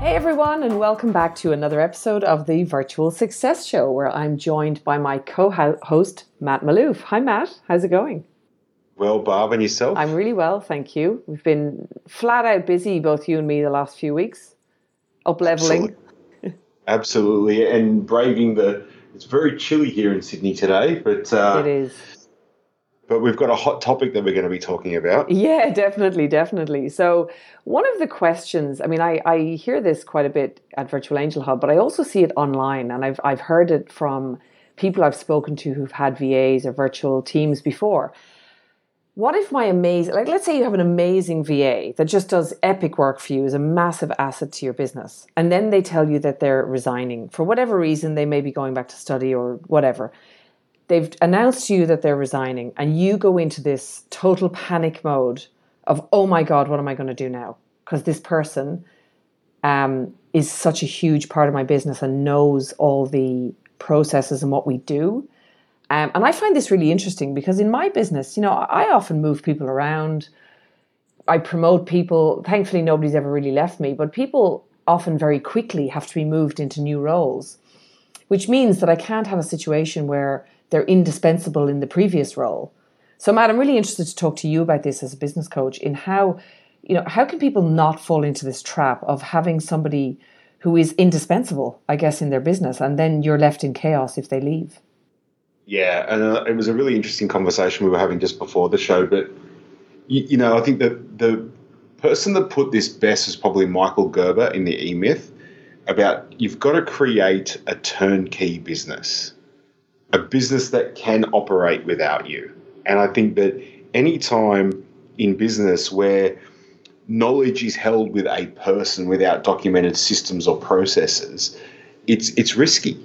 Hey everyone, and welcome back to another episode of the Virtual Success Show, where I'm joined by my co-host Matt Malouf. Hi, Matt. How's it going? Well, Barb, and yourself? I'm really well, thank you. We've been flat out busy, both you and me, the last few weeks, up leveling. Absolutely, Absolutely. and braving the. It's very chilly here in Sydney today, but uh, it is but we've got a hot topic that we're going to be talking about. Yeah, definitely, definitely. So, one of the questions, I mean, I, I hear this quite a bit at Virtual Angel Hub, but I also see it online, and I've, I've heard it from people I've spoken to who've had VAs or virtual teams before. What if my amazing, like, let's say you have an amazing VA that just does epic work for you, is a massive asset to your business, and then they tell you that they're resigning for whatever reason, they may be going back to study or whatever they've announced to you that they're resigning and you go into this total panic mode of oh my god what am i going to do now? Because this person um, is such a huge part of my business and knows all the processes and what we do. Um, and i find this really interesting because in my business you know i often move people around. I promote people. Thankfully nobody's ever really left me but people often very quickly have to be moved into new roles which means that i can't have a situation where they're indispensable in the previous role. So, Matt, I'm really interested to talk to you about this as a business coach in how, you know, how can people not fall into this trap of having somebody who is indispensable, I guess, in their business, and then you're left in chaos if they leave. Yeah, and uh, it was a really interesting conversation we were having just before the show. But you, you know, I think that the person that put this best is probably Michael Gerber in the E Myth about you've got to create a turnkey business a business that can operate without you. And I think that any time in business where knowledge is held with a person without documented systems or processes, it's it's risky.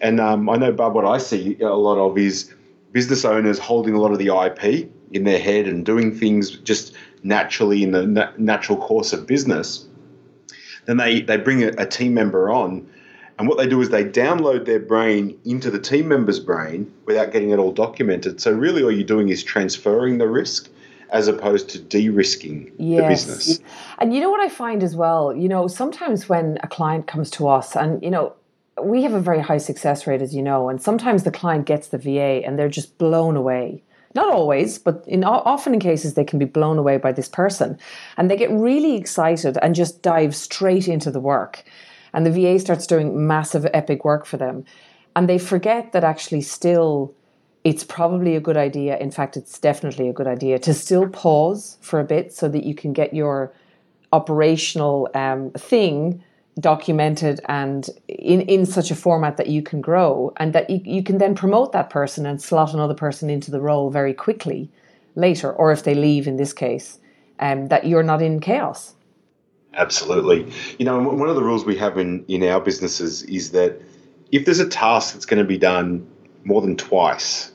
And um, I know, Barb, what I see a lot of is business owners holding a lot of the IP in their head and doing things just naturally in the na- natural course of business. Then they, they bring a, a team member on and what they do is they download their brain into the team member's brain without getting it all documented. So really, all you're doing is transferring the risk as opposed to de-risking yes. the business. And you know what I find as well, you know, sometimes when a client comes to us and, you know, we have a very high success rate, as you know, and sometimes the client gets the VA and they're just blown away. Not always, but in often in cases they can be blown away by this person, and they get really excited and just dive straight into the work and the VA starts doing massive epic work for them. And they forget that actually still it's probably a good idea. In fact, it's definitely a good idea to still pause for a bit so that you can get your operational um, thing documented and in, in such a format that you can grow and that you, you can then promote that person and slot another person into the role very quickly later, or if they leave in this case, um, that you're not in chaos. Absolutely. You know, one of the rules we have in, in our businesses is that if there's a task that's going to be done more than twice,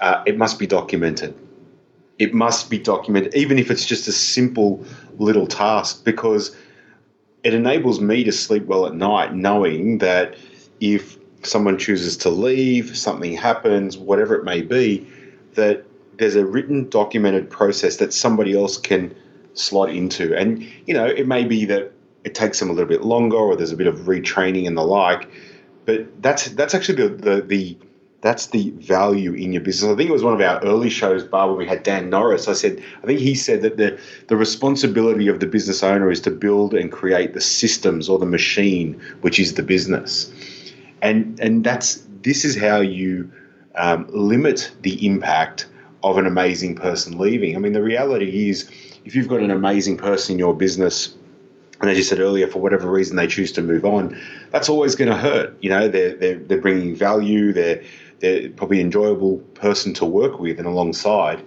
uh, it must be documented. It must be documented, even if it's just a simple little task, because it enables me to sleep well at night knowing that if someone chooses to leave, something happens, whatever it may be, that there's a written, documented process that somebody else can slot into. And, you know, it may be that it takes them a little bit longer or there's a bit of retraining and the like. But that's that's actually the, the, the that's the value in your business. I think it was one of our early shows, Bar, when we had Dan Norris. I said, I think he said that the, the responsibility of the business owner is to build and create the systems or the machine, which is the business. And and that's this is how you um, limit the impact of an amazing person leaving. I mean, the reality is if you've got an amazing person in your business, and as you said earlier, for whatever reason they choose to move on, that's always going to hurt. You know, they're, they're, they're bringing value, they're, they're probably enjoyable person to work with and alongside.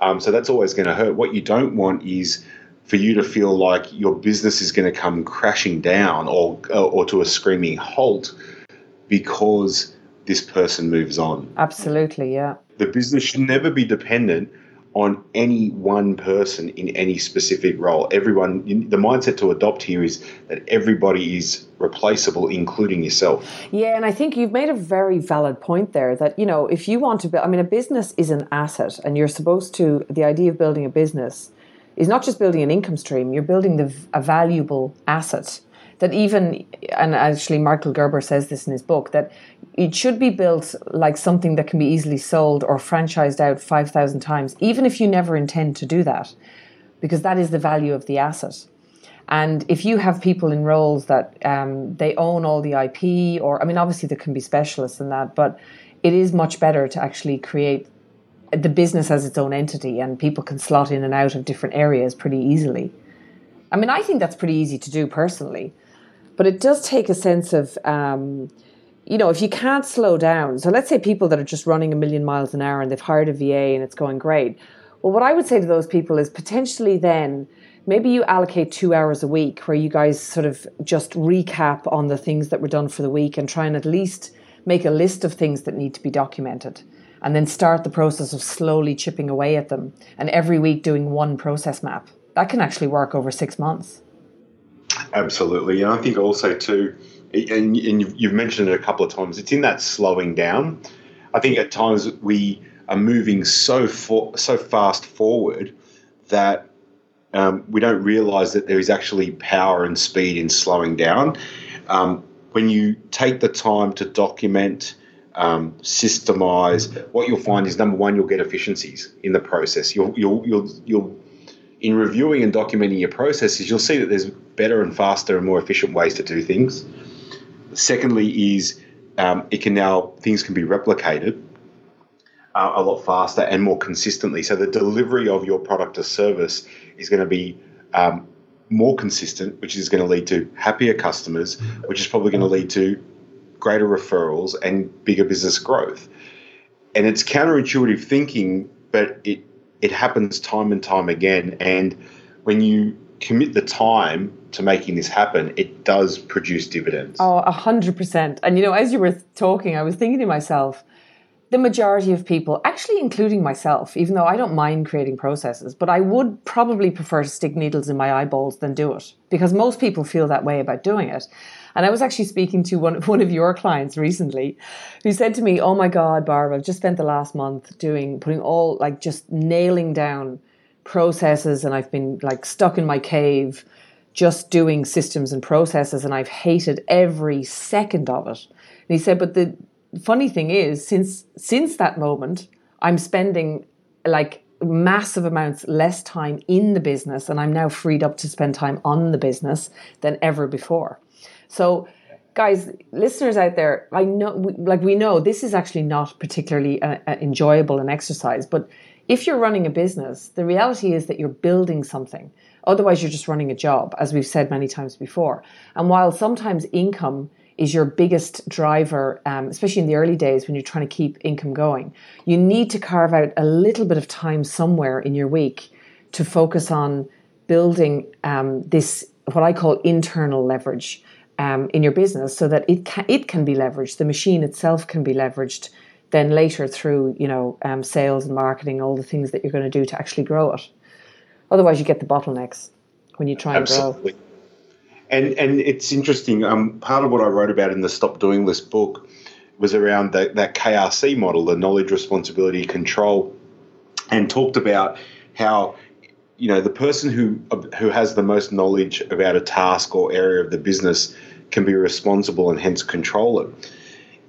Um, so that's always going to hurt. What you don't want is for you to feel like your business is going to come crashing down or, or to a screaming halt because this person moves on. Absolutely, yeah. The business should never be dependent on any one person in any specific role. Everyone, the mindset to adopt here is that everybody is replaceable, including yourself. Yeah, and I think you've made a very valid point there that, you know, if you want to build, I mean, a business is an asset, and you're supposed to, the idea of building a business is not just building an income stream, you're building the, a valuable asset that even, and actually Michael Gerber says this in his book, that it should be built like something that can be easily sold or franchised out 5,000 times, even if you never intend to do that, because that is the value of the asset. And if you have people in roles that um, they own all the IP, or I mean, obviously there can be specialists in that, but it is much better to actually create the business as its own entity and people can slot in and out of different areas pretty easily. I mean, I think that's pretty easy to do personally. But it does take a sense of, um, you know, if you can't slow down. So let's say people that are just running a million miles an hour and they've hired a VA and it's going great. Well, what I would say to those people is potentially then maybe you allocate two hours a week where you guys sort of just recap on the things that were done for the week and try and at least make a list of things that need to be documented and then start the process of slowly chipping away at them and every week doing one process map. That can actually work over six months. Absolutely, and I think also too, and, and you've mentioned it a couple of times. It's in that slowing down. I think at times we are moving so for, so fast forward that um, we don't realise that there is actually power and speed in slowing down. Um, when you take the time to document, um, systemize, what you'll find is number one, you'll get efficiencies in the process. You'll you'll you'll you'll in reviewing and documenting your processes, you'll see that there's better and faster and more efficient ways to do things. Secondly, is um, it can now things can be replicated uh, a lot faster and more consistently. So the delivery of your product or service is going to be um, more consistent, which is going to lead to happier customers, which is probably going to lead to greater referrals and bigger business growth. And it's counterintuitive thinking, but it it happens time and time again. And when you commit the time to making this happen, it does produce dividends. Oh, a hundred percent. And you know, as you were talking, I was thinking to myself, the majority of people, actually including myself, even though I don't mind creating processes, but I would probably prefer to stick needles in my eyeballs than do it because most people feel that way about doing it. And I was actually speaking to one, one of your clients recently who said to me, Oh my God, Barb, I've just spent the last month doing, putting all, like, just nailing down processes and I've been like stuck in my cave just doing systems and processes and I've hated every second of it. And he said, But the funny thing is, since, since that moment, I'm spending like massive amounts less time in the business and I'm now freed up to spend time on the business than ever before. So, guys, listeners out there, I know, like we know, this is actually not particularly uh, uh, enjoyable an exercise. But if you're running a business, the reality is that you're building something. Otherwise, you're just running a job, as we've said many times before. And while sometimes income is your biggest driver, um, especially in the early days when you're trying to keep income going, you need to carve out a little bit of time somewhere in your week to focus on building um, this, what I call internal leverage um, in your business so that it can, it can be leveraged. The machine itself can be leveraged then later through you know um, sales and marketing, all the things that you're going to do to actually grow it. Otherwise, you get the bottlenecks when you try Absolutely. and grow. And and it's interesting. Um, part of what I wrote about in the Stop Doing List book was around the, that KRC model, the knowledge, responsibility, control, and talked about how you know the person who who has the most knowledge about a task or area of the business can be responsible and hence control it.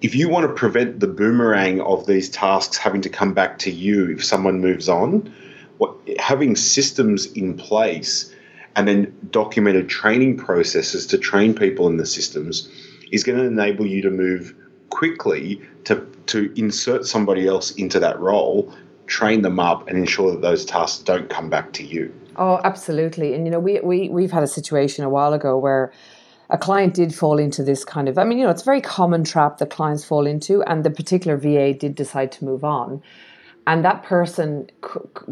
If you want to prevent the boomerang of these tasks having to come back to you if someone moves on, what having systems in place and then documented training processes to train people in the systems is going to enable you to move quickly to to insert somebody else into that role train them up and ensure that those tasks don't come back to you. Oh, absolutely. And you know, we we we've had a situation a while ago where a client did fall into this kind of I mean, you know, it's a very common trap that clients fall into and the particular VA did decide to move on. And that person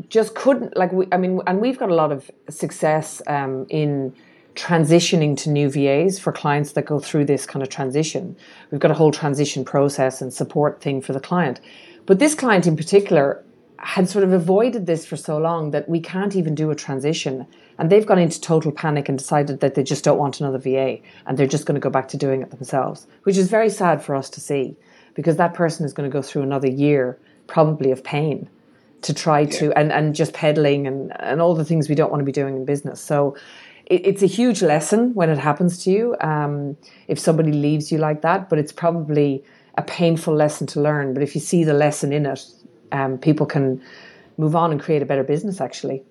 just couldn't like we I mean and we've got a lot of success um, in transitioning to new VAs for clients that go through this kind of transition. We've got a whole transition process and support thing for the client. But this client in particular had sort of avoided this for so long that we can't even do a transition. And they've gone into total panic and decided that they just don't want another VA and they're just going to go back to doing it themselves, which is very sad for us to see because that person is going to go through another year probably of pain to try yeah. to and, and just peddling and, and all the things we don't want to be doing in business. So it, it's a huge lesson when it happens to you. Um, if somebody leaves you like that, but it's probably a painful lesson to learn. But if you see the lesson in it, um, people can move on and create a better business actually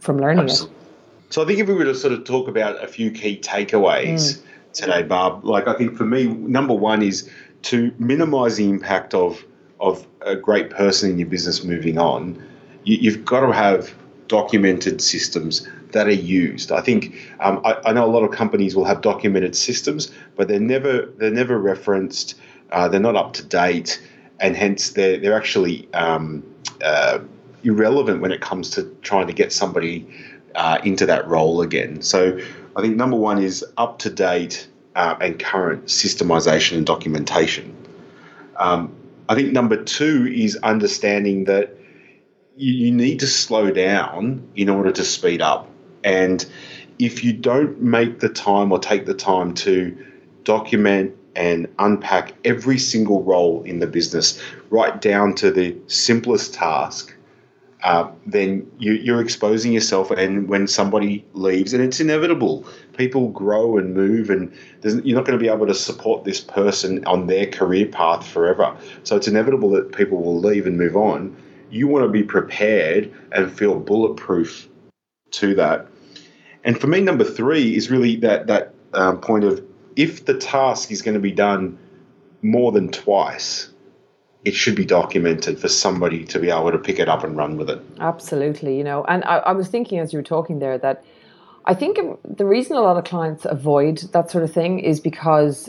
from learning Absolutely. it. So I think if we were to sort of talk about a few key takeaways mm. today, Barb, like I think for me, number one is to minimise the impact of of a great person in your business moving on. You, you've got to have documented systems that are used. I think um, I, I, know a lot of companies will have documented systems, but they're never they're never referenced. Uh, they're not up to date and hence they're they're actually um, uh, irrelevant when it comes to trying to get somebody uh, into that role again. So I think number one is up to date uh, and current systemization and documentation. Um, I think number two is understanding that you, you need to slow down in order to speed up. And if you don't make the time or take the time to document and unpack every single role in the business, right down to the simplest task, uh, then you, are exposing yourself. And when somebody leaves, and it's inevitable, people grow and move, and you're not going to be able to support this person on their career path forever. So it's inevitable that people will leave and move on. You want to be prepared and feel bulletproof to that. And for me, number three is really that that um, point of if the task is going to be done more than twice, it should be documented for somebody to be able to pick it up and run with it. Absolutely, you know. And I, I was thinking as you were talking there that I think the reason a lot of clients avoid that sort of thing is because,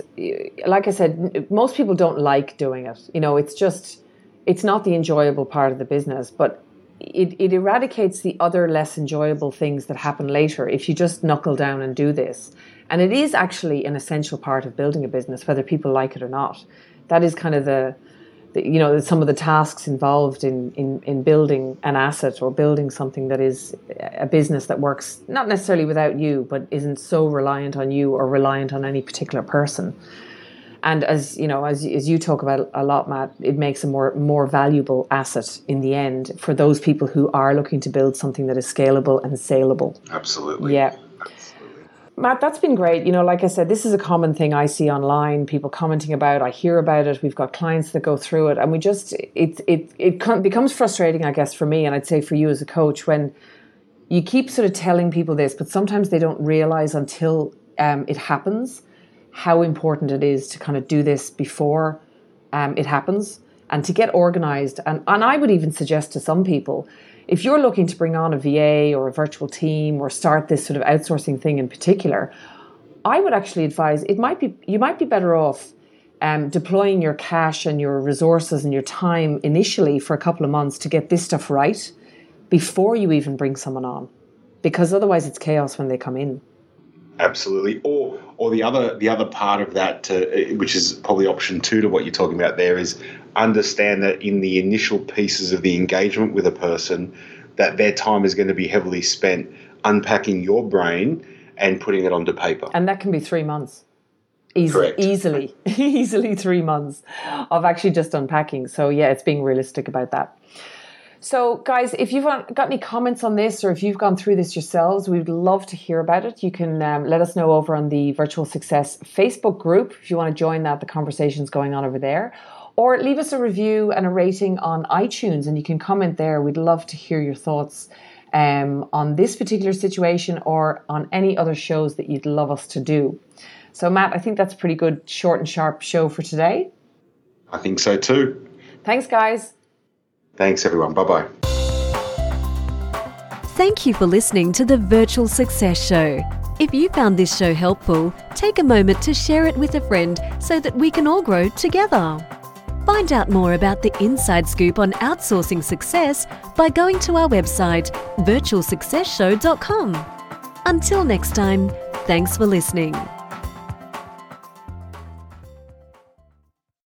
like I said, most people don't like doing it. You know, it's just, it's not the enjoyable part of the business, but it, it eradicates the other less enjoyable things that happen later if you just knuckle down and do this. And it is actually an essential part of building a business, whether people like it or not. That is kind of the, the you know, some of the tasks involved in, in, in building an asset or building something that is a business that works not necessarily without you, but isn't so reliant on you or reliant on any particular person. And as you know, as, as you talk about a lot, Matt, it makes a more more valuable asset in the end for those people who are looking to build something that is scalable and saleable. Absolutely. Yeah. Matt, that's been great. You know, like I said, this is a common thing I see online, people commenting about, I hear about it. We've got clients that go through it and we just it it it becomes frustrating, I guess for me and I'd say for you as a coach when you keep sort of telling people this, but sometimes they don't realize until um, it happens how important it is to kind of do this before um, it happens and to get organized. And, and I would even suggest to some people if you're looking to bring on a VA or a virtual team or start this sort of outsourcing thing in particular, I would actually advise it might be you might be better off um, deploying your cash and your resources and your time initially for a couple of months to get this stuff right before you even bring someone on, because otherwise it's chaos when they come in. Absolutely. Or or the other the other part of that, to, which is probably option two to what you're talking about there, is understand that in the initial pieces of the engagement with a person, that their time is going to be heavily spent unpacking your brain and putting it onto paper. And that can be three months. Easy, easily, easily three months of actually just unpacking. So yeah, it's being realistic about that. So, guys, if you've got any comments on this or if you've gone through this yourselves, we'd love to hear about it. You can um, let us know over on the Virtual Success Facebook group if you want to join that. The conversation's going on over there. Or leave us a review and a rating on iTunes and you can comment there. We'd love to hear your thoughts um, on this particular situation or on any other shows that you'd love us to do. So, Matt, I think that's a pretty good, short and sharp show for today. I think so too. Thanks, guys. Thanks, everyone. Bye bye. Thank you for listening to the Virtual Success Show. If you found this show helpful, take a moment to share it with a friend so that we can all grow together. Find out more about the inside scoop on outsourcing success by going to our website, virtualsuccessshow.com. Until next time, Thanks for listening.